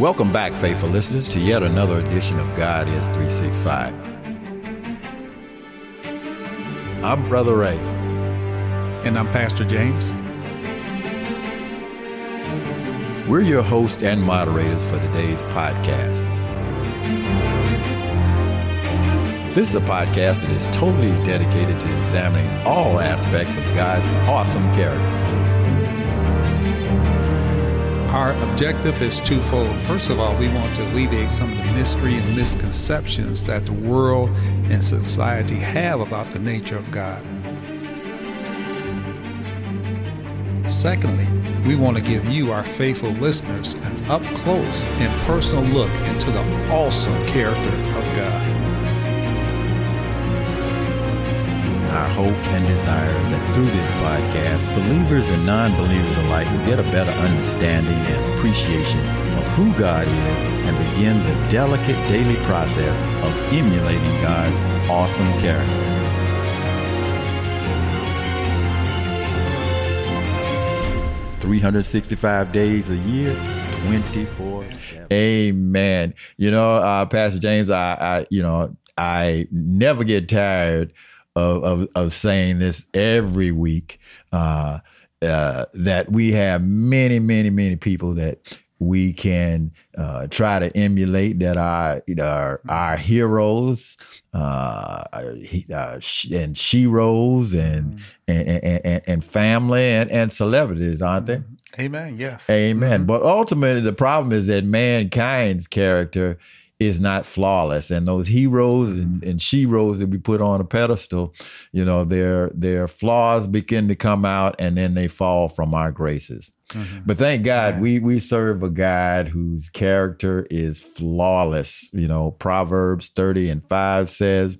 Welcome back, faithful listeners, to yet another edition of God is 365. I'm Brother Ray. And I'm Pastor James. We're your host and moderators for today's podcast. This is a podcast that is totally dedicated to examining all aspects of God's awesome character. Our objective is twofold. First of all, we want to alleviate some of the mystery and misconceptions that the world and society have about the nature of God. Secondly, we want to give you, our faithful listeners, an up close and personal look into the awesome character of God. Our hope and desire is that through this podcast, believers and non believers alike will get a better understanding and appreciation of who God is and begin the delicate daily process of emulating God's awesome character. Three hundred sixty-five days a year, twenty-four. Amen. You know, uh, Pastor James, I, I, you know, I never get tired of, of, of saying this every week uh, uh, that we have many, many, many people that we can uh, try to emulate that are you know, our, our heroes uh, uh, and sheroes and, mm-hmm. and, and, and, and family and, and celebrities, aren't they? Amen. Yes. Amen. Mm-hmm. But ultimately, the problem is that mankind's character is not flawless. And those heroes and, and sheroes that we put on a pedestal, you know, their their flaws begin to come out and then they fall from our graces. Mm-hmm. But thank God yeah. we we serve a God whose character is flawless. You know, Proverbs 30 and 5 says,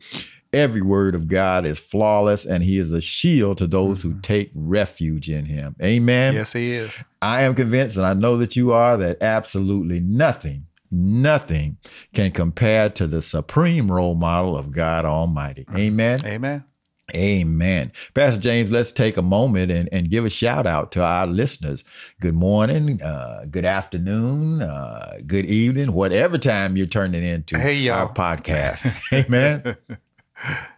Every word of God is flawless, and He is a shield to those mm-hmm. who take refuge in Him. Amen. Yes, He is. I am convinced, and I know that you are, that absolutely nothing nothing can compare to the supreme role model of God Almighty. Amen. Amen. Amen. Pastor James, let's take a moment and, and give a shout out to our listeners. Good morning, uh, good afternoon, uh, good evening, whatever time you're turning into hey, our podcast. Amen.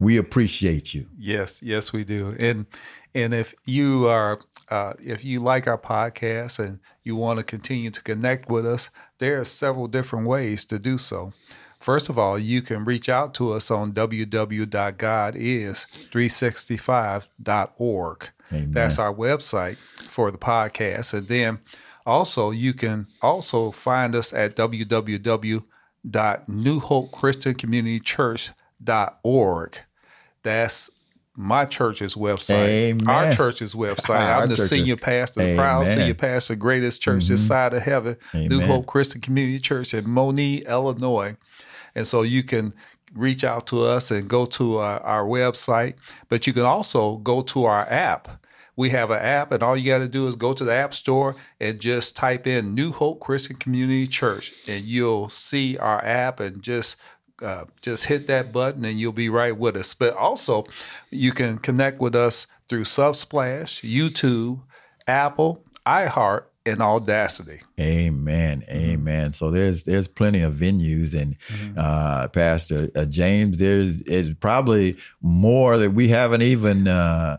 we appreciate you. Yes, yes, we do. And and if you are, uh, if you like our podcast and you want to continue to connect with us, there are several different ways to do so. First of all, you can reach out to us on www.godis365.org. Amen. That's our website for the podcast. And then also, you can also find us at www.newhopechristiancommunitychurch.org. That's my church's website, Amen. our church's website. I'm the senior pastor, the proud senior pastor, greatest church mm-hmm. this side of heaven, Amen. New Hope Christian Community Church in Monee, Illinois. And so you can reach out to us and go to our, our website, but you can also go to our app. We have an app, and all you got to do is go to the App Store and just type in New Hope Christian Community Church, and you'll see our app and just uh, just hit that button and you'll be right with us. But also, you can connect with us through Subsplash, YouTube, Apple, iHeart, and Audacity. Amen. Mm-hmm. Amen. So there's there's plenty of venues, and mm-hmm. uh, Pastor uh, James, there's it's probably more that we haven't even. Uh,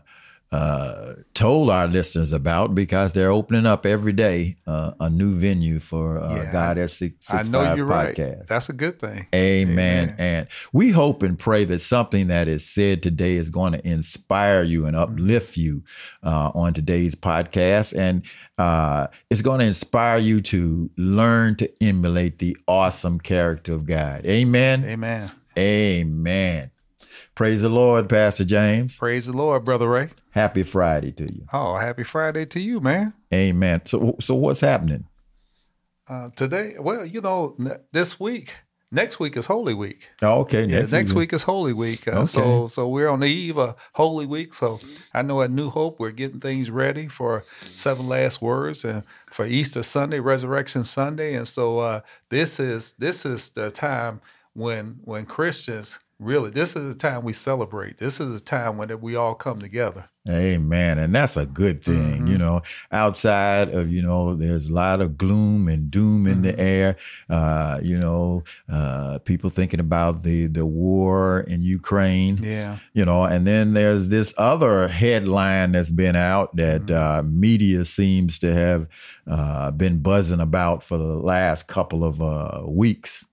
uh, told our listeners about because they're opening up every day uh, a new venue for uh, yeah, God at Six Six Five podcast. Right. That's a good thing. Amen. Amen. And we hope and pray that something that is said today is going to inspire you and mm-hmm. uplift you uh, on today's podcast, and uh, it's going to inspire you to learn to emulate the awesome character of God. Amen. Amen. Amen. Praise the Lord, Pastor James. Praise the Lord, Brother Ray. Happy Friday to you. Oh, happy Friday to you, man. Amen. So, so what's happening? Uh, today, well, you know, this week, next week is Holy Week. Oh, okay. Yeah, next, next week. week. is Holy Week. Uh, okay. So, so we're on the eve of Holy Week. So, I know at New Hope we're getting things ready for Seven Last Words and for Easter Sunday, Resurrection Sunday, and so uh, this is this is the time when when Christians really, this is a time we celebrate. This is a time when we all come together. Amen. And that's a good thing. Mm-hmm. You know, outside of, you know, there's a lot of gloom and doom in mm-hmm. the air. Uh, you know, uh, people thinking about the the war in Ukraine. Yeah. You know, and then there's this other headline that's been out that mm-hmm. uh, media seems to have uh, been buzzing about for the last couple of uh, weeks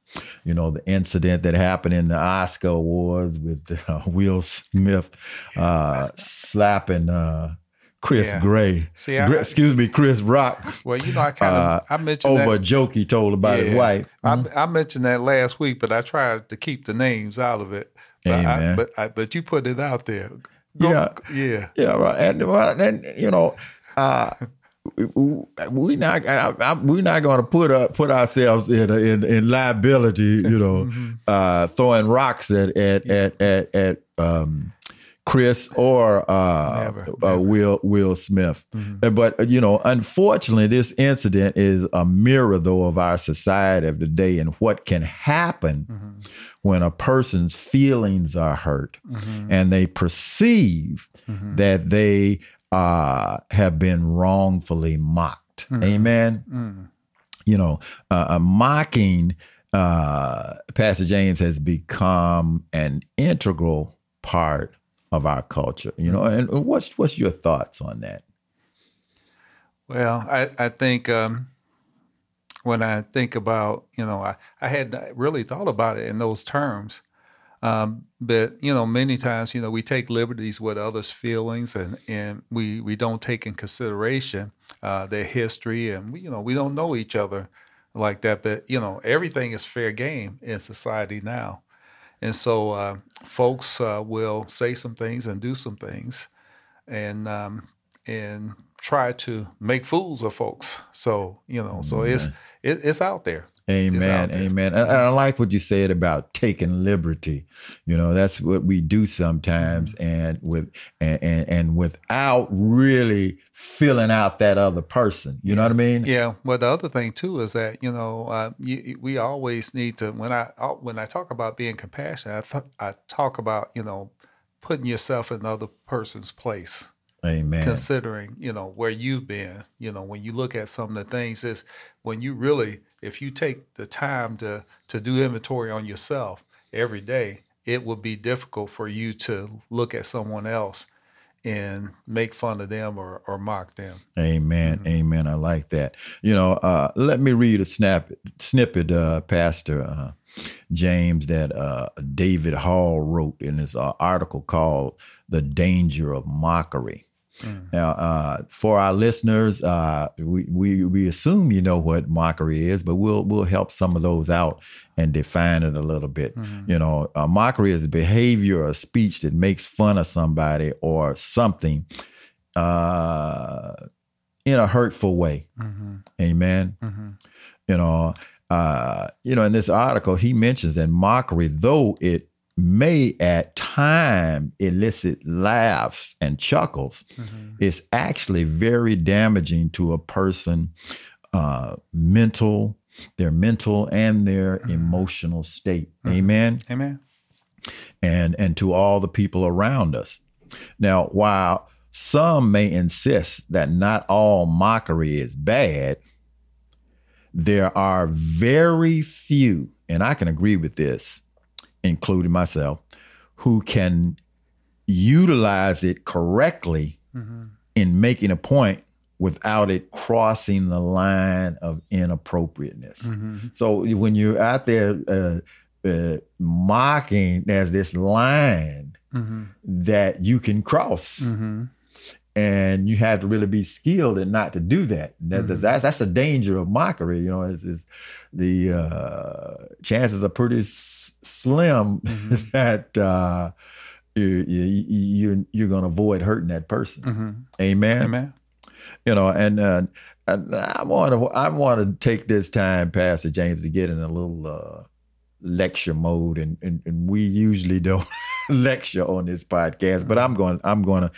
you know, the incident that happened in the Oscar Awards with uh, Will Smith uh, slapping uh, Chris yeah. Gray. See, I, excuse me, Chris Rock. Well, you know, I kind of uh, I mentioned over that, a joke he told about yeah, his wife. Mm-hmm. I, I, mentioned that last week, but I tried to keep the names out of it. But Amen. I, but, I, but you put it out there. Go, yeah, yeah, yeah. Right, and, and you know. Uh, we not we're not going to put up put ourselves in, in in liability, you know, mm-hmm. uh, throwing rocks at at at at, at um, Chris or uh, never, uh. Will Will Smith. Mm-hmm. But you know, unfortunately, this incident is a mirror, though, of our society of today and what can happen mm-hmm. when a person's feelings are hurt mm-hmm. and they perceive mm-hmm. that they uh, have been wrongfully mocked. Mm. Amen. Mm. You know, uh, mocking uh, Pastor James has become an integral part of our culture. You know, and what's what's your thoughts on that? Well, I I think um, when I think about you know I I had really thought about it in those terms. Um, but you know, many times, you know, we take liberties with others' feelings, and and we we don't take in consideration uh, their history, and we, you know, we don't know each other like that. But you know, everything is fair game in society now, and so uh, folks uh, will say some things and do some things, and um, and try to make fools of folks. So you know, so it's it, it's out there. Amen. Amen. And I like what you said about taking liberty. You know, that's what we do sometimes mm-hmm. and with and, and, and without really filling out that other person. You know what I mean? Yeah. Well, the other thing too is that, you know, uh, you, we always need to when I when I talk about being compassionate, I, th- I talk about, you know, putting yourself in the other person's place. Amen. Considering, you know, where you've been, you know, when you look at some of the things is when you really if you take the time to to do inventory on yourself every day, it would be difficult for you to look at someone else and make fun of them or, or mock them. Amen. Mm-hmm. Amen. I like that. You know, uh, let me read a snap snippet, uh, Pastor uh, James, that uh, David Hall wrote in his uh, article called "The Danger of Mockery." Mm. Now, uh, for our listeners, uh, we, we we assume you know what mockery is, but we'll we'll help some of those out and define it a little bit. Mm-hmm. You know, mockery is a behavior or speech that makes fun of somebody or something uh, in a hurtful way. Mm-hmm. Amen. Mm-hmm. You know, uh, you know, in this article, he mentions that mockery, though it may at time elicit laughs and chuckles mm-hmm. is actually very damaging to a person uh, mental their mental and their mm-hmm. emotional state mm-hmm. amen amen and and to all the people around us now while some may insist that not all mockery is bad there are very few and i can agree with this including myself, who can utilize it correctly mm-hmm. in making a point without it crossing the line of inappropriateness. Mm-hmm. So when you're out there uh, uh, mocking, there's this line mm-hmm. that you can cross. Mm-hmm and you have to really be skilled and not to do that. That's mm-hmm. that's, that's a danger of mockery. You know, it's, it's the uh, chances are pretty slim mm-hmm. that uh, you, you, you're you're going to avoid hurting that person. Mm-hmm. Amen. Amen. You know, and, uh, and I want to I want to take this time, Pastor James, to get in a little uh, lecture mode, and, and and we usually don't lecture on this podcast, but I'm going I'm going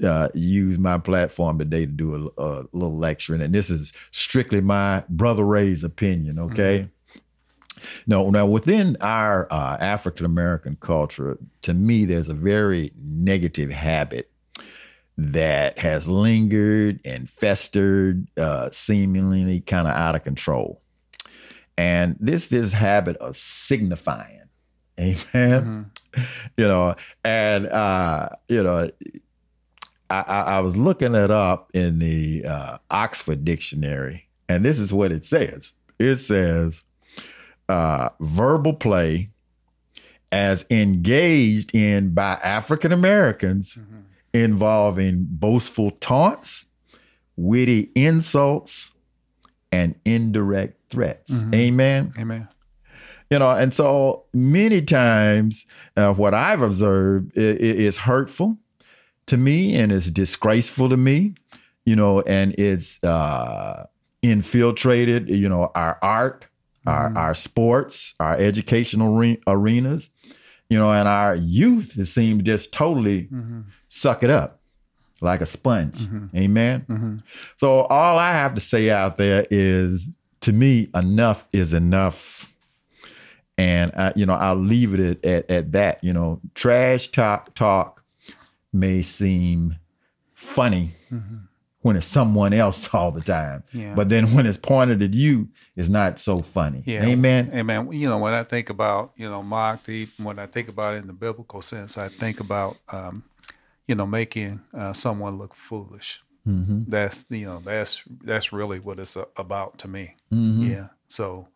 to uh, use my platform today to do a, a, little lecturing, and this is strictly my brother Ray's opinion. Okay, mm-hmm. No, now within our uh, African American culture, to me, there's a very negative habit that has lingered and festered, uh, seemingly kind of out of control. And this this habit of signifying, amen. Mm-hmm. You know, and uh, you know, I, I, was looking it up in the uh, Oxford Dictionary, and this is what it says. It says uh, verbal play as engaged in by African Americans mm-hmm. involving boastful taunts, witty insults, and indirect threats. Mm-hmm. Amen. Amen. You know, and so many times, uh, what I've observed is, hurtful to me and it's disgraceful to me. You know, and it's uh, infiltrated. You know, our art, our, mm-hmm. our sports, our educational re- arenas, you know, and our youth, it seems just totally mm-hmm. suck it up like a sponge. Mm-hmm. Amen. Mm-hmm. So all I have to say out there is to me, enough is enough. And I, you know, I'll leave it at, at, at that. You know, trash talk talk may seem funny mm-hmm when it's someone else all the time. Yeah. But then when it's pointed at you, it's not so funny. Yeah. Amen. Amen. You know, when I think about, you know, mock when I think about it in the biblical sense, I think about, um, you know, making uh, someone look foolish. Mm-hmm. That's, you know, that's, that's really what it's about to me. Mm-hmm. Yeah. So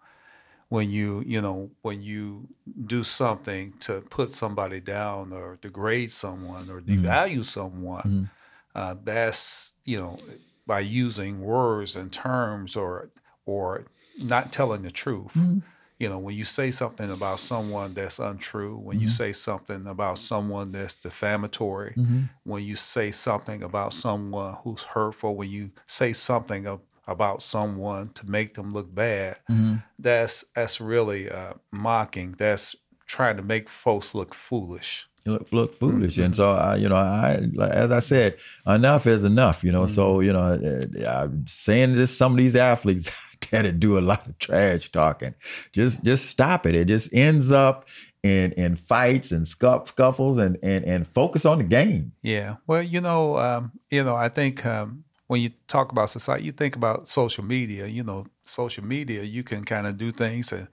when you, you know, when you do something to put somebody down or degrade someone or mm-hmm. devalue someone, mm-hmm uh, that's you know by using words and terms or or not telling the truth. Mm-hmm. You know, when you say something about someone that's untrue, when mm-hmm. you say something about someone that's defamatory, mm-hmm. when you say something about someone who's hurtful, when you say something of, about someone to make them look bad, mm-hmm. that's that's really uh, mocking. That's trying to make folks look foolish look, look foolish. Mm-hmm. And so, I, you know, I, as I said, enough is enough, you know. Mm-hmm. So, you know, I'm saying this, some of these athletes that do a lot of trash talking, just, just stop it. It just ends up in, in fights and scuff, scuffles and, and, and focus on the game. Yeah. Well, you know, um, you know, I think, um, when you talk about society, you think about social media. You know, social media, you can kind of do things and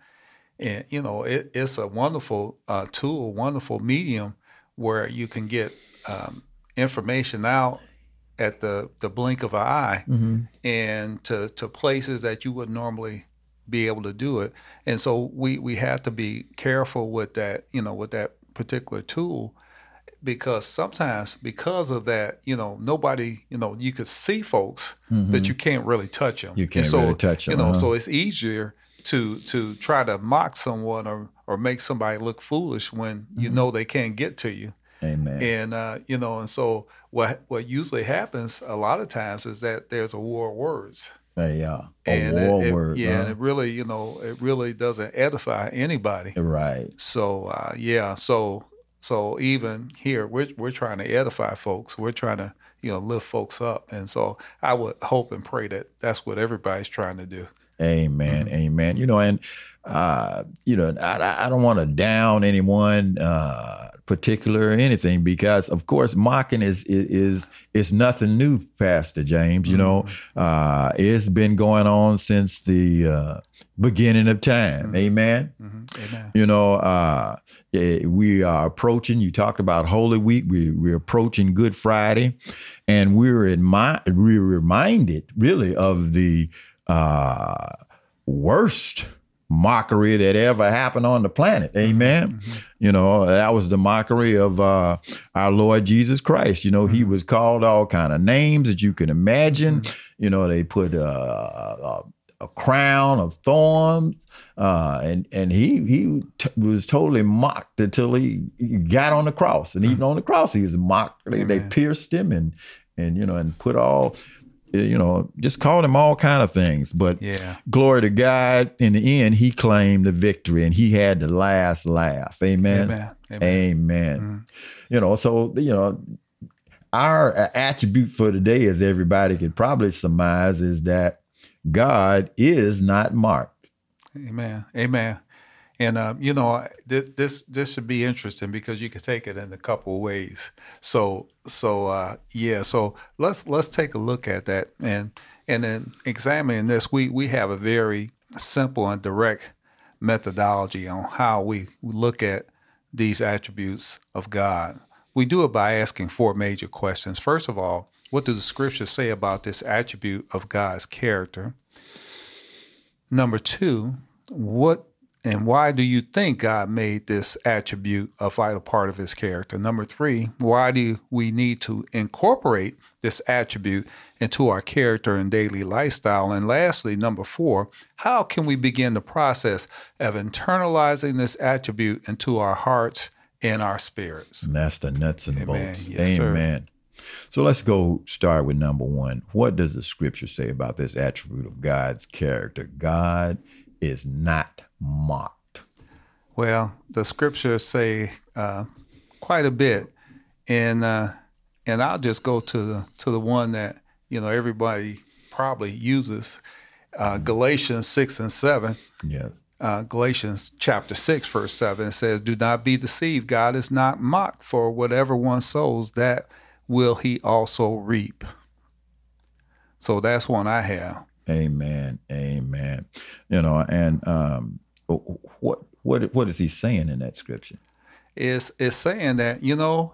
and you know it, it's a wonderful uh, tool, wonderful medium where you can get um, information out at the, the blink of an eye mm-hmm. and to, to places that you would normally be able to do it. And so we, we have to be careful with that, you know, with that particular tool because sometimes because of that, you know, nobody, you know, you could see folks, mm-hmm. but you can't really touch them. You can't so, really touch them. You know, uh-huh. so it's easier to to try to mock someone or or make somebody look foolish when mm-hmm. you know they can't get to you. Amen. And uh, you know, and so what what usually happens a lot of times is that there's a war of words. Yeah, a and war it, word. Yeah, huh? and it really, you know, it really doesn't edify anybody. Right. So uh, yeah, so so even here, we're we're trying to edify folks. We're trying to you know lift folks up, and so I would hope and pray that that's what everybody's trying to do. Amen. Mm-hmm. Amen. You know, and uh, you know, I, I don't want to down anyone uh, particular or anything because, of course, mocking is is is nothing new, Pastor James. You know, mm-hmm. uh, it's been going on since the uh, beginning of time. Mm-hmm. Amen? Mm-hmm. Amen. You know, uh, eh, we are approaching. You talked about Holy Week. We we're approaching Good Friday, and we're in my, we're reminded really of the uh, worst mockery that ever happened on the planet. Amen. Mm-hmm. You know, that was the mockery of uh, our Lord Jesus Christ. You know, he mm-hmm. was called all kind of names that you can imagine. Mm-hmm. You know, they put uh, a, a crown of thorns, uh, and and he he t- was totally mocked until he, got on the cross, and even mm-hmm. on the cross he was mocked. They, they pierced him and and you know and put all you know, just called him all kind of things. But yeah. glory to God, in the end, he claimed the victory and he had the last laugh. Amen. Amen. Amen. Amen. Mm-hmm. You know, so, you know, our attribute for today, as everybody could probably surmise, is that God is not mocked. Amen. Amen. And uh, you know, this this should be interesting because you can take it in a couple ways. So so uh, yeah, so let's let's take a look at that and and examining this, we we have a very simple and direct methodology on how we look at these attributes of God. We do it by asking four major questions. First of all, what do the scriptures say about this attribute of God's character? Number two, what and why do you think God made this attribute a vital part of his character? Number three, why do we need to incorporate this attribute into our character and daily lifestyle? And lastly, number four, how can we begin the process of internalizing this attribute into our hearts and our spirits? And that's the nuts and Amen. bolts. Yes, Amen. Sir. So let's go start with number one. What does the scripture say about this attribute of God's character? God is not mocked? Well, the scriptures say uh, quite a bit, and uh, and I'll just go to the to the one that you know everybody probably uses, uh, Galatians six and seven. Yes. Uh, Galatians chapter 6, verse 7, it says, Do not be deceived. God is not mocked, for whatever one sows, that will he also reap. So that's one I have. Amen. Amen. You know, and um, what what what is he saying in that scripture? Is is saying that you know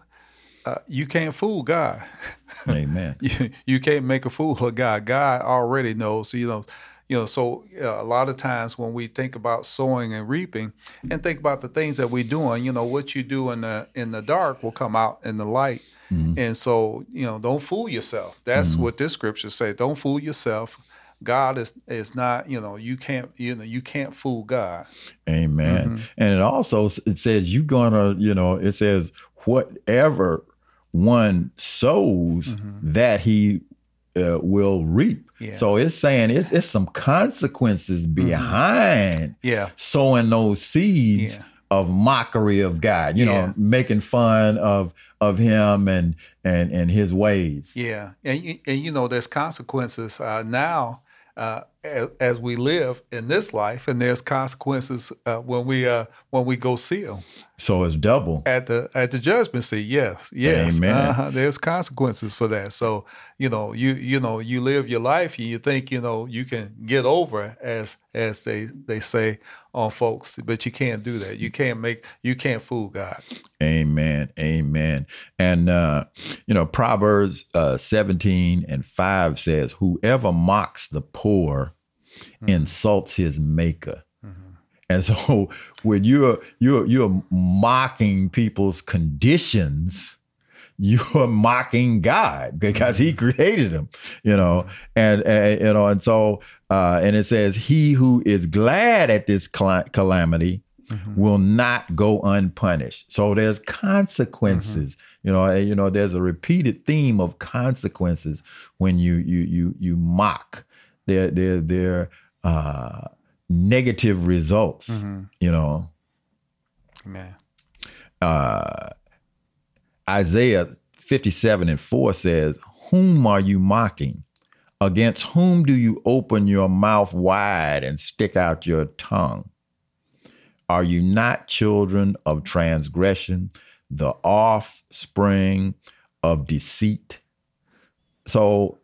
uh, you can't fool God. Amen. you, you can't make a fool of God. God already knows. You know. You know, so uh, a lot of times when we think about sowing and reaping, and think about the things that we're doing, you know, what you do in the in the dark will come out in the light. Mm-hmm. And so, you know, don't fool yourself. That's mm-hmm. what this scripture says. Don't fool yourself. God is is not, you know, you can't, you know, you can't fool God. Amen. Mm-hmm. And it also it says you gonna, you know, it says whatever one sows mm-hmm. that he uh, will reap. Yeah. So it's saying it's, it's some consequences mm-hmm. behind yeah. sowing those seeds yeah. of mockery of God. You know, making fun of of him and and and his ways. Yeah, and and you know, there's consequences uh, now uh, as, we live in this life, and there's consequences uh, when we uh, when we go see Him. So it's double at the at the judgment seat. Yes, yes. Amen. Uh-huh. There's consequences for that. So you know, you you know, you live your life, and you think you know you can get over as as they they say on folks, but you can't do that. You can't make you can't fool God. Amen. Amen. And uh, you know, Proverbs uh, 17 and 5 says, Whoever mocks the poor mm-hmm. insults his maker. Mm-hmm. And so when you're you're you're mocking people's conditions, you're mocking God because He mm-hmm. created them, you know, and, and you know, and so uh, and it says, "He who is glad at this calamity mm-hmm. will not go unpunished." So there's consequences, mm-hmm. you know. And, you know, there's a repeated theme of consequences when you you you you mock. There there there uh, negative results, mm-hmm. you know. Man. Uh, Isaiah 57 and 4 says, Whom are you mocking? Against whom do you open your mouth wide and stick out your tongue? Are you not children of transgression, the offspring of deceit? So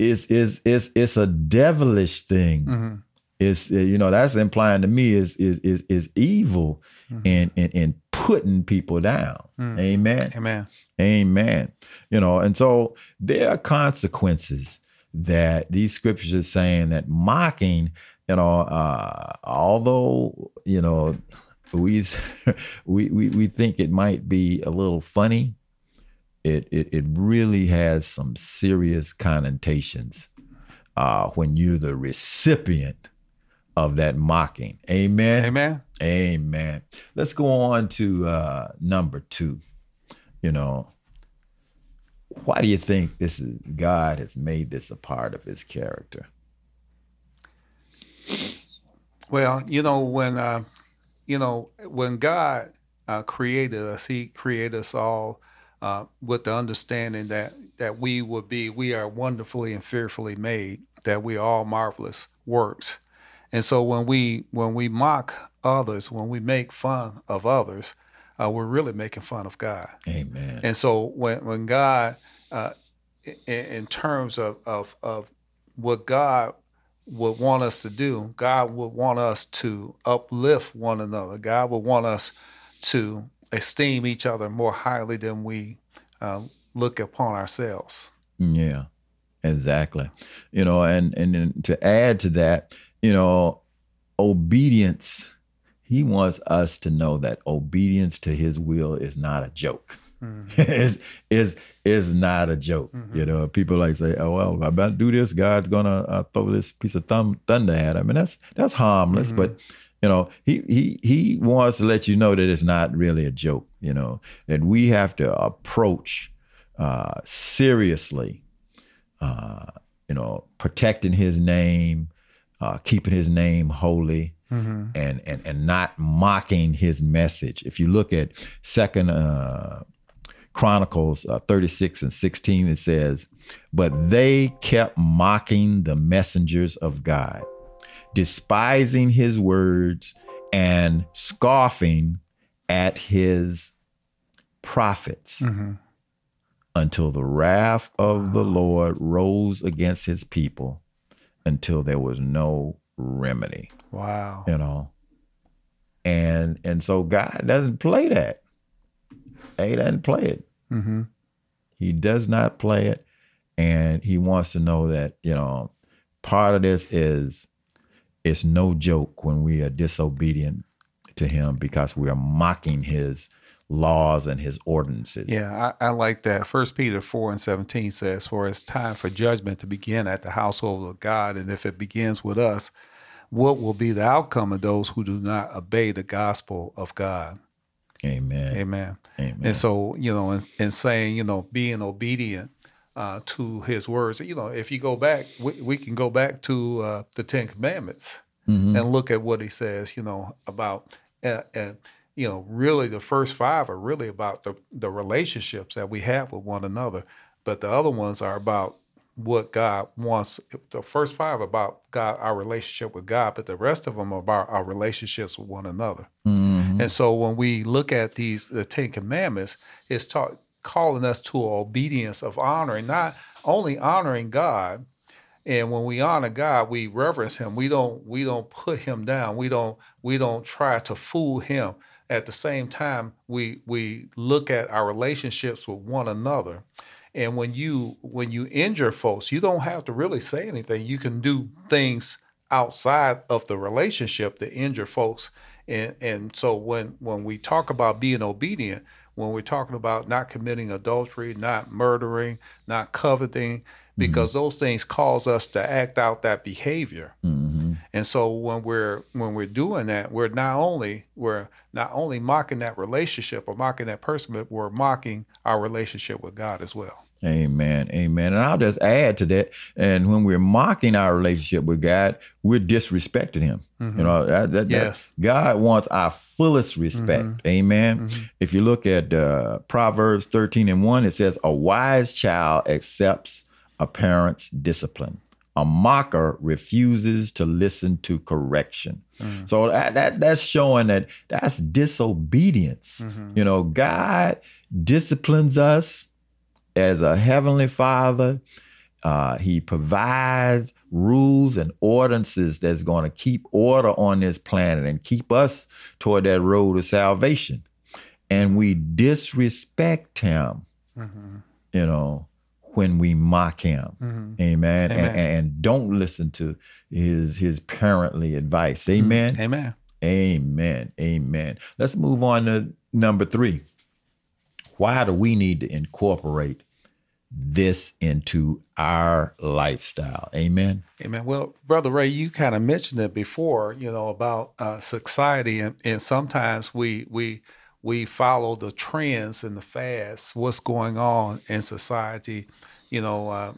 it's it's it's it's a devilish thing. Mm-hmm. It's you know that's implying to me is is is, is evil mm-hmm. in, in in putting people down. Mm. Amen. Amen. Amen. You know, and so there are consequences that these scriptures are saying that mocking, you know, uh, although, you know, we, we we we think it might be a little funny, it it, it really has some serious connotations uh, when you're the recipient of that mocking. Amen. Amen. Amen. Let's go on to uh, number two. You know, why do you think this is God has made this a part of His character? Well, you know when uh, you know when God uh, created us, He created us all uh, with the understanding that that we would be we are wonderfully and fearfully made, that we are all marvelous works And so when we when we mock others, when we make fun of others, uh, we're really making fun of God. Amen. And so when when God, uh, in, in, terms of, of of what God would want us to do, God would want us to uplift one another. God would want us to esteem each other more highly than we uh, look upon ourselves. Yeah, exactly. You know, and and to add to that, you know, obedience. He wants us to know that obedience to His will is not a joke. Mm-hmm. is is is not a joke. Mm-hmm. You know, people like say, "Oh well, if I about to do this, God's gonna uh, throw this piece of thumb, thunder at him," and that's that's harmless. Mm-hmm. But you know, he he he wants to let you know that it's not really a joke. You know, that we have to approach uh, seriously. Uh, you know, protecting His name, uh, keeping His name holy. Mm-hmm. And, and and not mocking his message. If you look at Second uh, Chronicles uh, 36 and 16, it says, But they kept mocking the messengers of God, despising his words and scoffing at his prophets. Mm-hmm. Until the wrath of the Lord rose against his people, until there was no remedy. Wow. You know. And and so God doesn't play that. He doesn't play it. Mm-hmm. He does not play it, and he wants to know that you know part of this is it's no joke when we are disobedient to him because we are mocking his laws and his ordinances. Yeah, I, I, like that. First Peter four and seventeen says, "For it's time for judgment to begin at the household of God, and if it begins with us, what will be the outcome of those who do not obey the gospel of God?" Amen. Amen. Amen. And so, you know, in, in saying, you know, being obedient uh, to his words, you know, if you go back, we, we can go back to uh, the Ten Commandments mm-hmm. and look at what he says, you know, about, uh, and, you know, really the first five are really about the, the relationships that we have with one another. But the other ones are about what God wants. The first five about God, our relationship with God, but the rest of them are about our relationships with one another. Mm-hmm. And so when we look at these, the Ten Commandments, it's taught, calling us to obedience of honoring, not only honoring God. And when we honor God, we reverence Him. We don't we don't put Him down. We don't we don't try to fool Him. At the same time, we we look at our relationships with one another and when you when you injure folks, you don't have to really say anything. You can do things outside of the relationship to injure folks. And and so when when we talk about being obedient, when we're talking about not committing adultery, not murdering, not coveting, because mm-hmm. those things cause us to act out that behavior. Mm-hmm. And so when we're when we're doing that, we're not only we're not only mocking that relationship or mocking that person, but we're mocking our relationship with God as well. Amen. Amen. And I'll just add to that. And when we're mocking our relationship with God, we're disrespecting Him. Mm-hmm. You know, that, that, yes. That God wants our fullest respect. Mm-hmm. Amen. Mm-hmm. If you look at uh, Proverbs 13 and 1, it says, A wise child accepts a parent's discipline. A mocker refuses to listen to correction. Mm. So that, that, that's showing that that's disobedience. Mm-hmm. You know, God disciplines us as a heavenly father. Uh, he provides rules and ordinances that's going to keep order on this planet and keep us toward that road of salvation. And we disrespect him, mm-hmm. you know, when we mock him. Mm-hmm. Amen. Amen. And, and, don't listen to his his parently advice. Amen. Mm-hmm. Amen. Amen. Amen. Let's move on to number three. Why do we need to incorporate this into our lifestyle? Amen. Amen. Well, Brother Ray, you kind of mentioned it before, you know, about uh, society, and, and sometimes we we we follow the trends and the fads, what's going on in society. You know, uh,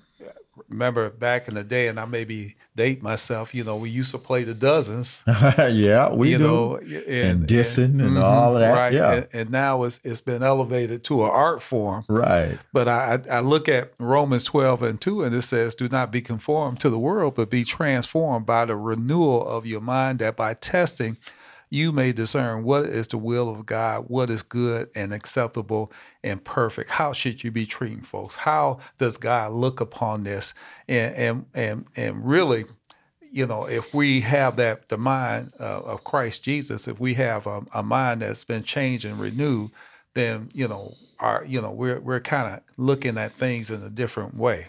remember back in the day, and I maybe date myself. You know, we used to play the dozens. yeah, we you do. Know, and, and dissing and, and mm-hmm, all that. Right. Yeah. And, and, now it's it's been elevated to an art form. Right. But I I look at Romans twelve and two, and it says, "Do not be conformed to the world, but be transformed by the renewal of your mind, that by testing." You may discern what is the will of God, what is good and acceptable and perfect. How should you be treating folks? How does God look upon this? And and and and really, you know, if we have that the mind uh, of Christ Jesus, if we have a, a mind that's been changed and renewed, then you know, our you know, we're we're kind of looking at things in a different way.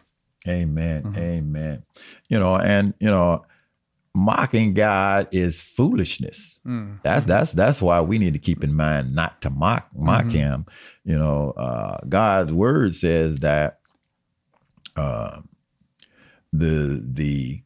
Amen. Mm-hmm. Amen. You know, and you know mocking God is foolishness. Mm. That's that's that's why we need to keep in mind not to mock mock mm-hmm. him. You know, uh, God's word says that uh, the the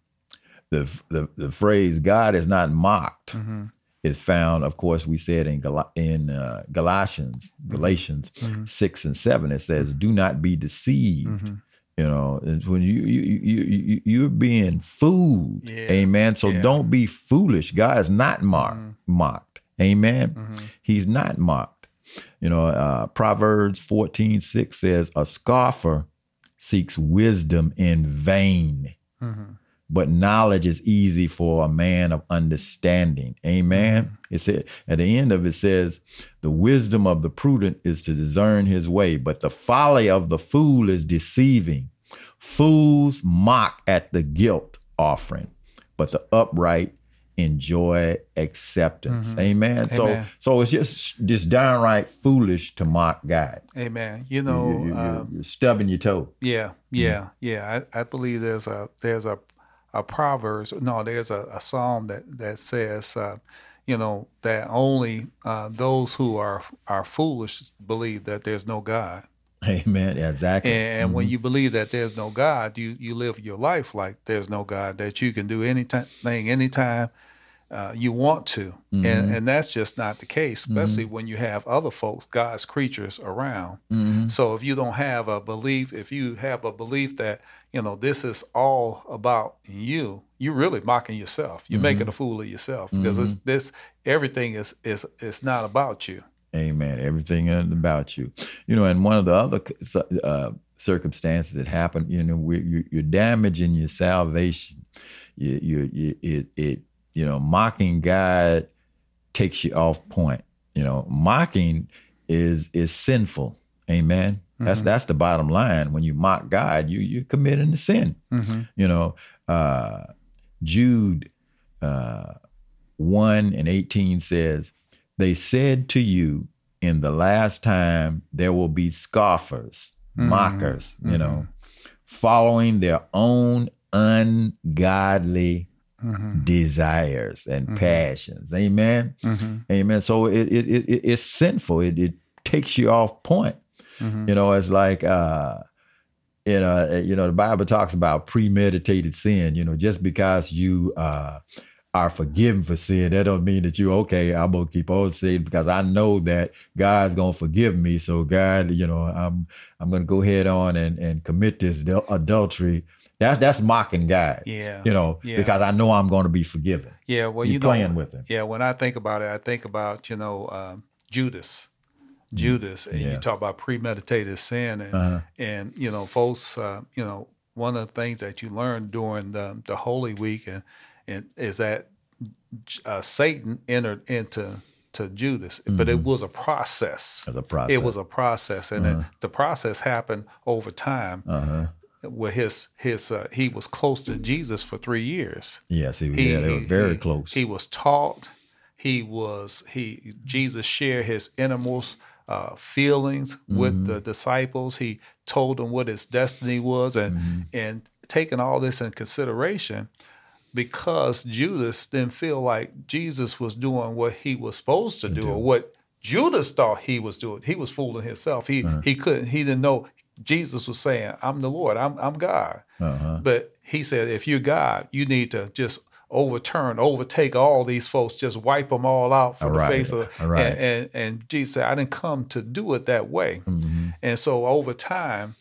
the the the phrase "God is not mocked" mm-hmm. is found. Of course, we said in Gal- in uh, Galatians mm-hmm. Galatians mm-hmm. six and seven. It says, "Do not be deceived." Mm-hmm. You know, it's when you you you, you you're being fooled. Yeah. Amen. So yeah. don't be foolish. God is not mocked. Mm-hmm. Mocked. Amen. Mm-hmm. He's not mocked. You know, uh, Proverbs 14, 6 says, a scoffer seeks wisdom in vain. Mm-hmm. But knowledge is easy for a man of understanding. Amen. Mm-hmm. It said at the end of it says, the wisdom of the prudent is to discern his way, but the folly of the fool is deceiving. Fools mock at the guilt offering, but the upright enjoy acceptance. Mm-hmm. Amen. Amen. So so it's just just downright foolish to mock God. Amen. You know, you, are um, stubbing your toe. Yeah, yeah, mm-hmm. yeah. I, I believe there's a there's a a proverbs. No, there's a, a psalm that that says, uh, you know, that only uh, those who are are foolish believe that there's no God. Amen. Exactly. And, mm-hmm. when you believe that there's no God, you you live your life like there's no God. That you can do anything, anytime uh, you want to, mm-hmm. and and that's just not the case, especially mm-hmm. when you have other folks, God's creatures around. Mm-hmm. So if you don't have a belief, if you have a belief that you know this is all about you, you're really mocking yourself. You're making mm-hmm. a fool of yourself because it's mm-hmm. this everything is is is not about you. Amen. Everything about you, you know, and one of the other uh, circumstances that happen, you know, you're damaging your salvation. You, you, you, it, it you know, mocking God takes you off point. You know, mocking is is sinful. Amen. Mm-hmm. That's that's the bottom line. When you mock God, you you're committing a sin. Mm-hmm. You know, uh, Jude uh, one and eighteen says, "They said to you, in the last time there will be scoffers, mm-hmm. mockers. You know, mm-hmm. following their own ungodly mm-hmm. desires and mm-hmm. passions. Amen. Amen. So it, it, it it's sinful. It, it takes you off point. Mm-hmm. You know, it's like uh you know, you know, the Bible talks about premeditated sin. You know, just because you uh, are forgiven for sin, that don't mean that you okay. I'm gonna keep on sin because I know that God's gonna forgive me. So God, you know, I'm I'm gonna go ahead on and and commit this adultery that's that's mocking God. Yeah. You know, yeah. because I know I'm going to be forgiven. Yeah. Well, You're you playing with him. Yeah. When I think about it, I think about you know um, Judas. Mm-hmm. Judas, and yeah. you talk about premeditated sin, and uh-huh. and you know, folks, uh, you know, one of the things that you learn during the the Holy Week, and, and is that uh, Satan entered into to Judas, mm-hmm. but it mm-hmm. was a process. It was a process. It was a process, and uh-huh. it, the process happened over time. Uh-huh where his his uh, he was close to Jesus for three years. Yes, he, he yeah, they were very he, close. He was taught. He was he Jesus shared his innermost uh, feelings mm-hmm. with the disciples. He told them what his destiny was, and mm-hmm. and taking all this in consideration, because Judas didn't feel like Jesus was doing what he was supposed to do, do. or what Judas thought he was doing. He was fooling himself. He uh-huh. he couldn't. He didn't know Jesus was saying, I'm the Lord, I'm, I'm God. Uh-huh. But he said, if you're God, you need to just overturn, overtake all these folks, just wipe them all out from all the face of right. and, and, and, Jesus said, I didn't come to do it that way. Mm-hmm. And so over time,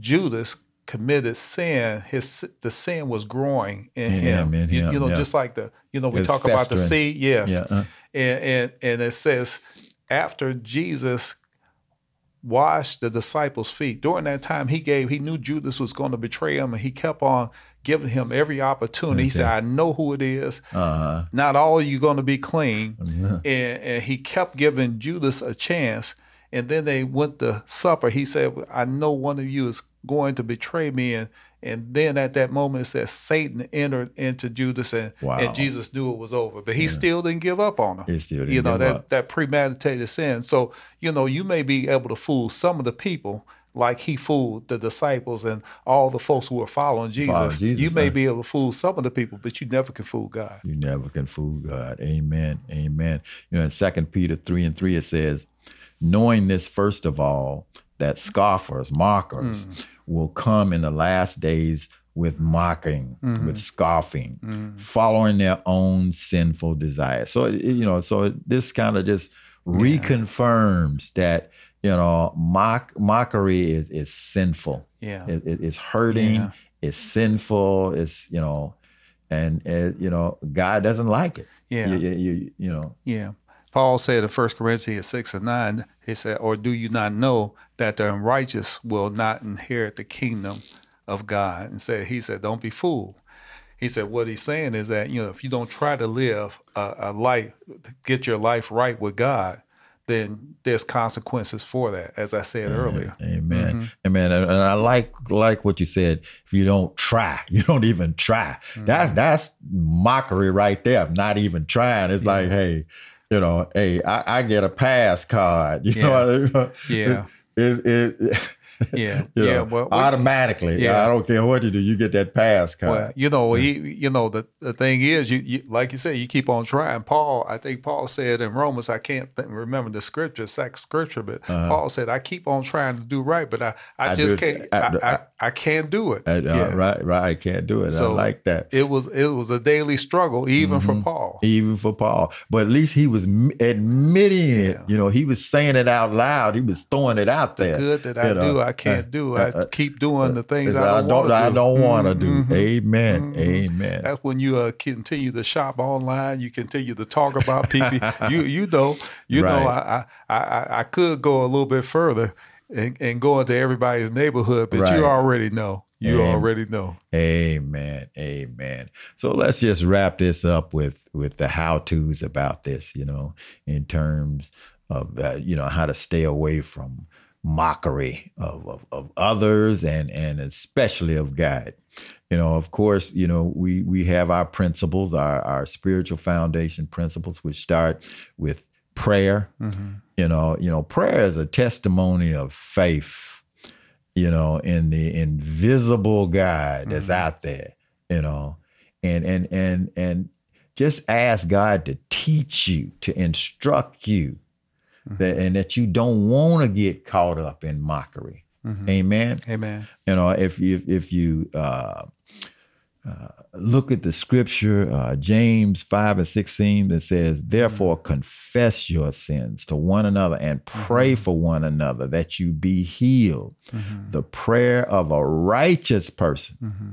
Judas committed sin, his the sin was growing in, in him. him. In you, him, you know, yeah. just like the you know we talk festering. about the seed, yes, yeah, uh. and, and and it says after Jesus washed the disciples' feet during that time, he gave he knew Judas was going to betray him, and he kept on giving him every opportunity. Okay. He said, "I know who it is. Uh-huh. Not all of you going to be clean," uh-huh. and, and he kept giving Judas a chance. And then they went to supper. He said, I know one of you is going to betray me. And, and then at that moment, it says Satan entered into Judas, and, wow. and Jesus knew it was over. But he yeah. still didn't give up on him. He still didn't you know that up. that premeditated sin. So you know you may be able to fool some of the people, like he fooled the disciples and all the folks who were following Jesus. Follow Jesus you may huh? be able to fool some of the people, but you never can fool God. You never can fool God. Amen. Amen. You know, in Second Peter three and three, it says knowing this first of all, that scoffers, mockers, mm. Will come in the last days with mocking, mm-hmm. with scoffing, mm. following their own sinful desires. So you know, so this kind of just yeah. reconfirms that you know mock mockery is is sinful. Yeah, it, it, it's hurting. Yeah. It's sinful. It's you know, and it, you know God doesn't like it. Yeah, you, you, you know. Yeah. Paul said in 1 Corinthians 6 and 9, he said, Or do you not know that the unrighteous will not inherit the kingdom of God? And said, he said, Don't be fooled. He said, what he's saying is that, you know, if you don't try to live a, a life, get your life right with God, then there's consequences for that, as I said earlier. Amen. Mm-hmm. Amen. And I like like what you said. If you don't try, you don't even try. Mm-hmm. That's that's mockery right there. Not even trying. It's yeah. like, hey, you know, hey, I, I get a pass card. You yeah. know, yeah. It, it, it, yeah, yeah. well, automatically, yeah. I don't care what you do, you get that pass card. Well, you know, he, you know, the, the thing is, you, you like you said, you keep on trying. Paul, I think Paul said in Romans, I can't th- remember the scripture, exact scripture, but uh-huh. Paul said, I keep on trying to do right, but I, I, I just can't, I, I, I, can't do it. Uh, yeah. Right, right, I can't do it. So I like that. It was, it was a daily struggle, even mm-hmm. for Paul. Even for Paul, but at least he was admitting yeah. it. You know, he was saying it out loud. He was throwing it out there. The good that I know. do, I can't uh, do. I uh, keep doing the things I don't, don't I don't want to do. Mm-hmm. Amen. Mm-hmm. Amen. That's when you uh, continue to shop online. You continue to talk about people. you you know you right. know I, I I I could go a little bit further and, and go into everybody's neighborhood, but right. you already know. You Amen. already know. Amen. Amen. So let's just wrap this up with with the how tos about this. You know, in terms of uh, you know how to stay away from mockery of, of, of others and and especially of God. You know, of course, you know, we we have our principles, our our spiritual foundation principles, which start with prayer. Mm-hmm. You know, you know, prayer is a testimony of faith, you know, in the invisible God that's mm-hmm. out there, you know. And and and and just ask God to teach you, to instruct you, mm-hmm. that, and that you don't want to get caught up in mockery. Mm-hmm. Amen. Amen. You know, if you if, if you uh, uh, look at the scripture, uh, James 5 and 16, that says, Therefore mm-hmm. confess your sins to one another and pray mm-hmm. for one another that you be healed. Mm-hmm. The prayer of a righteous person mm-hmm.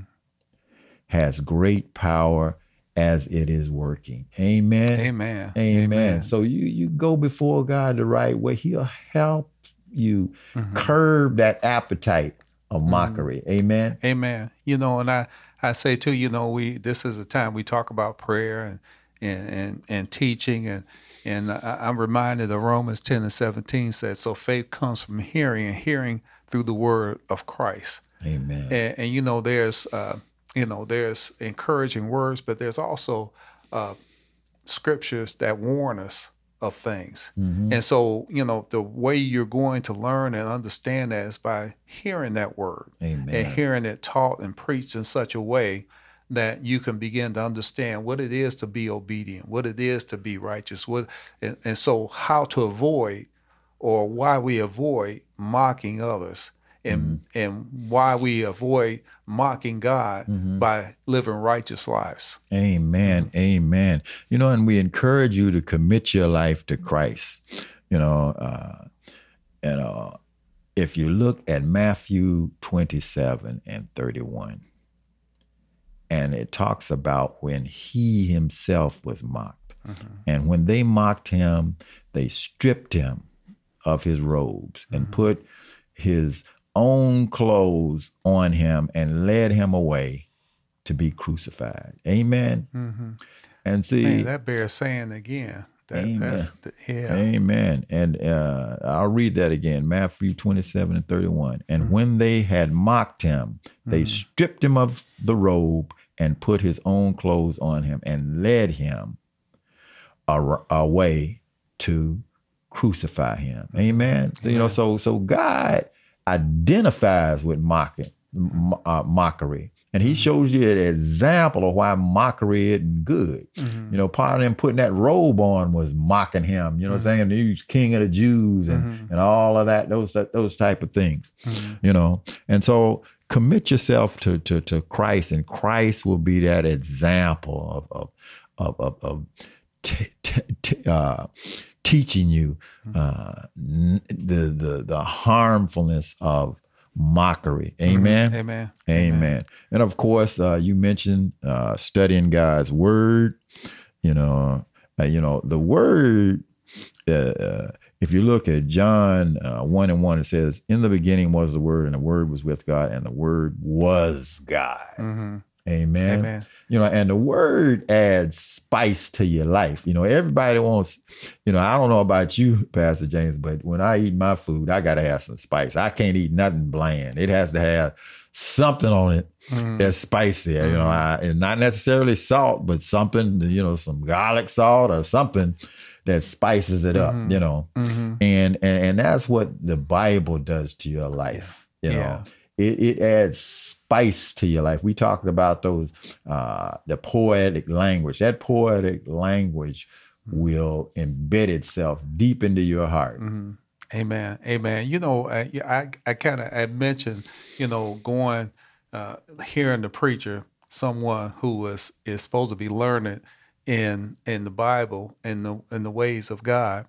has great power as it is working. Amen. Amen. Amen. Amen. So you you go before God the right way. He'll help you mm-hmm. curb that appetite of mm-hmm. mockery. Mm-hmm. Amen. Amen. You know, and I I say too, you know, we this is a time we talk about prayer and and and, and teaching and and I, am reminded of Romans 10 and 17 says, so faith comes from hearing and hearing through the word of Christ. Amen. And, and you know, there's uh, you know, there's encouraging words, but there's also uh, scriptures that warn us of things. Mm-hmm. And so, you know, the way you're going to learn and understand that is by hearing that word Amen. and hearing it taught and preached in such a way that you can begin to understand what it is to be obedient, what it is to be righteous, what and, and so how to avoid or why we avoid mocking others and mm-hmm. and why we avoid mocking God mm-hmm. by living righteous lives. Amen. Amen. You know, and we encourage you to commit your life to Christ. You know, uh, you know, if you look at Matthew 27 and 31, and it talks about when he himself was mocked. Mm-hmm. And when they mocked him, they stripped him of his robes mm-hmm. and put his own clothes on him and led him away to be crucified. Amen. Mm-hmm. And see, Man, that bears saying again. That, amen. The, yeah. Amen. And uh, I'll read that again Matthew 27 and 31. And mm-hmm. when they had mocked him, they mm-hmm. stripped him of the robe and put his own clothes on him and led him away to crucify him. Amen. So, you know, so so God identifies with mocking, uh, mockery. And he mm-hmm. shows you an example of why mockery isn't good. Mm-hmm. You know, part of them putting that robe on was mocking him. You know mm-hmm. what I'm mm-hmm. saying? He's king of the Jews and, mm-hmm. and all of that, those those type of things. Mm-hmm. You know, and so commit yourself to to, to Christ, and Christ will be that example of of of, of, of t- t- t- uh, teaching you uh, the the the harmfulness of mockery. Amen. Mm-hmm. Amen. Amen. Amen. And of course, uh, you mentioned uh, studying God's word. You know, uh, you know the word. Uh, uh, if you look at John uh, one and one, it says, "In the beginning was the Word, and the Word was with God, and the Word was God." Mm-hmm. Amen. Amen. You know, and the word adds spice to your life. You know, everybody wants, you know, I don't know about you, Pastor James, but when I eat my food, I got to have some spice. I can't eat nothing bland. It has to have something on it mm. that's spicy. Mm. You know, mm-hmm. I, and not necessarily salt, but something, you know, some garlic salt or something that spices it up, mm-hmm. you know. Mm-hmm. And, and and that's what the Bible does to your life, you know. It, it adds spice to your life. We talked about those uh, the poetic language. That poetic language will embed itself deep into your heart. Mm-hmm. Amen. Amen. You know, I I, I kind of I mentioned, you know, going uh, hearing the preacher, someone who was is supposed to be learning in in the Bible and the in the ways of God.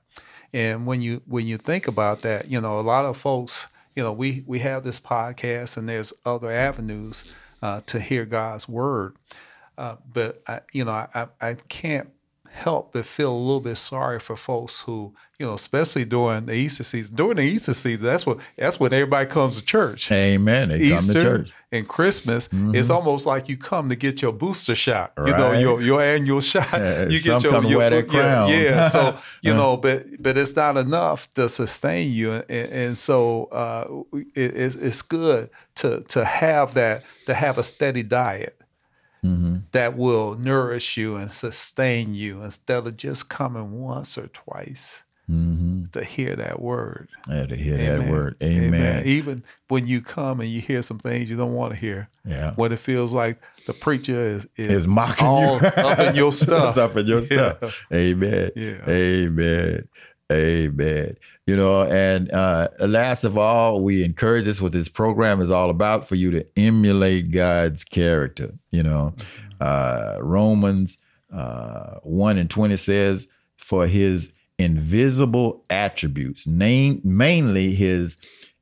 And when you when you think about that, you know, a lot of folks you know, we we have this podcast, and there's other avenues uh, to hear God's word. Uh, but I, you know, I I can't help but feel a little bit sorry for folks who, you know, especially during the Easter season. During the Easter season, that's what that's when everybody comes to church. Amen. They Easter come to church. And Christmas, mm-hmm. it's almost like you come to get your booster shot. Right. You know, your your annual shot. Yeah, you get your, your wear crown. Yeah, yeah. So you know, but but it's not enough to sustain you, and, and so uh, it, it's, it's good to to have that to have a steady diet mm-hmm. that will nourish you and sustain you instead of just coming once or twice. Mm-hmm. To hear that word. Yeah, to hear Amen. that word. Amen. Amen. Even when you come and you hear some things you don't want to hear. Yeah. When it feels like the preacher is is, is mocking all you. up in your stuff. up in your stuff. Yeah. Amen. Yeah. Amen. Amen. You know, and uh, last of all, we encourage this what this program is all about for you to emulate God's character. You know, mm-hmm. uh, Romans uh, 1 and 20 says, for his invisible attributes, name, mainly his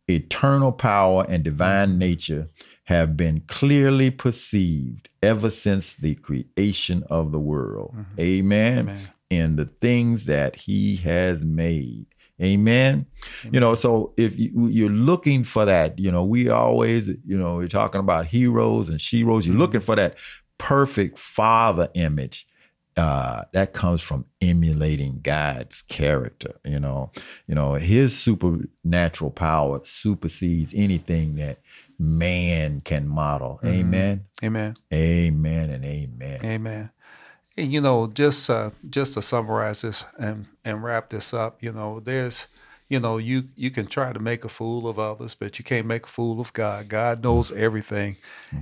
eternal power and divine mm-hmm. nature, have been clearly perceived ever since the creation of the world. Mm-hmm. Amen. Amen in the things that he has made. Amen. Amen. You know, so if you, are looking for that, you know, we always, you know, we're talking about heroes and sheroes. You're looking for that perfect father image. Uh, that comes from emulating God's character. You know, you know, His supernatural power supersedes anything that man can model. Mm-hmm. Amen. Amen. Amen. And amen. Amen you know, just uh, just to summarize this and and wrap this up, you know, there's, you know, you you can try to make a fool of others, but you can't make a fool of God. God knows everything,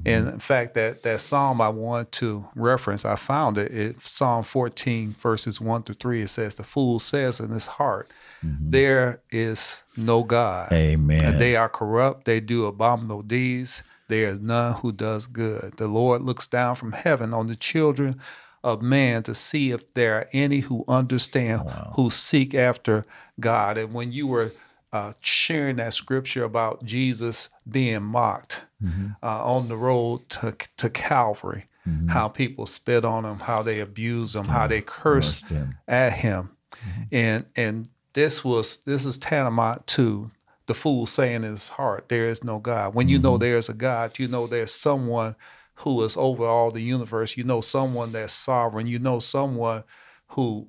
and in fact, that that psalm I want to reference, I found it. It Psalm 14 verses one through three. It says, "The fool says in his heart." Mm-hmm. There is no God. Amen. And they are corrupt. They do abominable deeds. There is none who does good. The Lord looks down from heaven on the children of man to see if there are any who understand, wow. who seek after God. And when you were uh, sharing that scripture about Jesus being mocked mm-hmm. uh, on the road to, to Calvary, mm-hmm. how people spit on him, how they abused him, how they cursed him. at him. Mm-hmm. And and this was this is tantamount to the fool saying in his heart, There is no God. When you know mm-hmm. there's a God, you know there's someone who is over all the universe. You know someone that's sovereign. You know someone who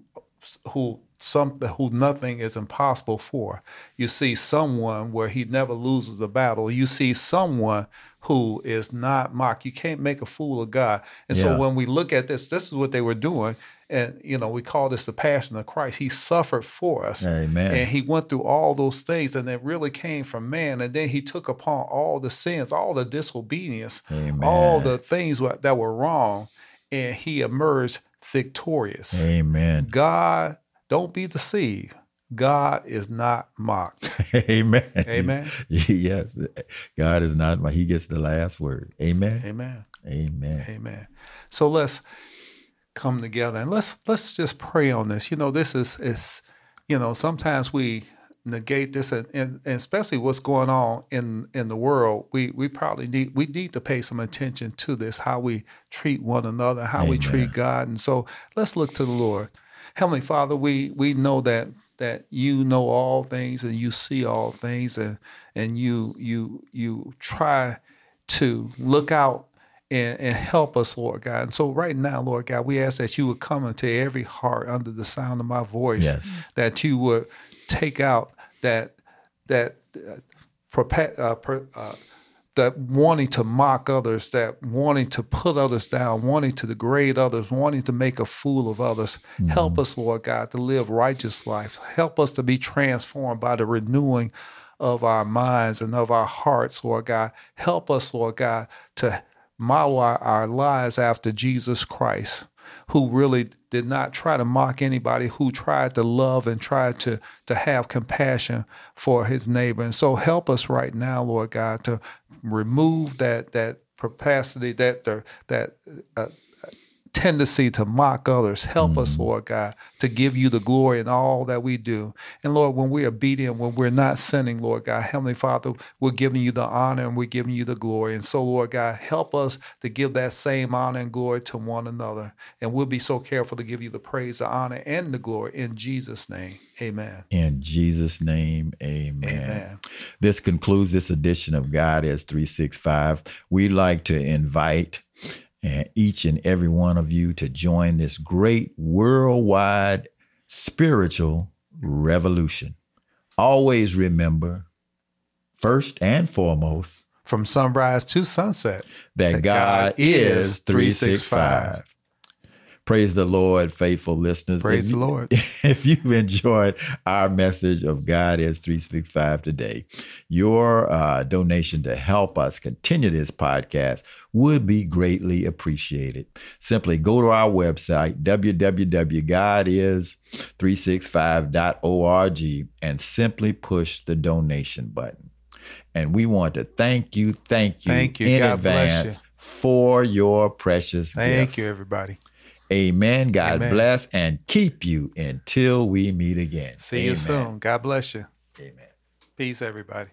who something who nothing is impossible for. You see someone where he never loses a battle. You see someone who is not mocked. You can't make a fool of God. And yeah. so when we look at this, this is what they were doing. And you know, we call this the passion of Christ. He suffered for us. Amen. And he went through all those things, and it really came from man. And then he took upon all the sins, all the disobedience, Amen. all the things that were wrong, and he emerged victorious. Amen. God don't be deceived. God is not mocked. Amen. Amen. yes. God is not mocked. He gets the last word. Amen. Amen. Amen. Amen. So let's come together and let's let's just pray on this. You know, this is is you know, sometimes we negate this and, and, and, especially what's going on in in the world we we probably need we need to pay some attention to this how we treat one another how Amen. we treat god and so let's look to the lord Heavenly Father, we we know that that you know all things and you see all things and and you you you try to look out and, and help us, Lord God. And so right now, Lord God, we ask that you would come into every heart under the sound of my voice. Yes. That you would take out that that uh, uh, uh, that wanting to mock others, that wanting to put others down, wanting to degrade others, wanting to make a fool of others. Mm-hmm. Help us, Lord God, to live righteous life. Help us to be transformed by the renewing of our minds and of our hearts, Lord God. Help us, Lord God, to model our, our lives after Jesus Christ who really did not try to mock anybody, who tried to love and tried to, to have compassion for his neighbor. And so help us right now, Lord God, to remove that that capacity, that that uh, tendency to mock others. Help mm-hmm. us, Lord God, to give you the glory in all that we do. And Lord, when we're obedient, when we're not sinning, Lord God, Heavenly Father, we're giving you the honor and we're giving you the glory. And so, Lord God, help us to give that same honor and glory to one another. And we'll be so careful to give you the praise, the honor, and the glory in Jesus' name. Amen. In Jesus' name, amen. amen. This concludes this edition of God is 365. We'd like to invite and each and every one of you to join this great worldwide spiritual revolution. Always remember, first and foremost, from sunrise to sunset, that, that God, God, is 365. Praise the Lord, faithful listeners. Praise you, the Lord. If you've enjoyed our message of God is 365 today, your uh, donation to help us continue this podcast would be greatly appreciated. Simply go to our website, www.godis365.org, and simply push the donation button. And we want to thank you, thank you, thank you. in God advance for your precious Thank gift. you, everybody. Amen. God Amen. bless and keep you until we meet again. See Amen. you soon. God bless you. Amen. Peace, everybody.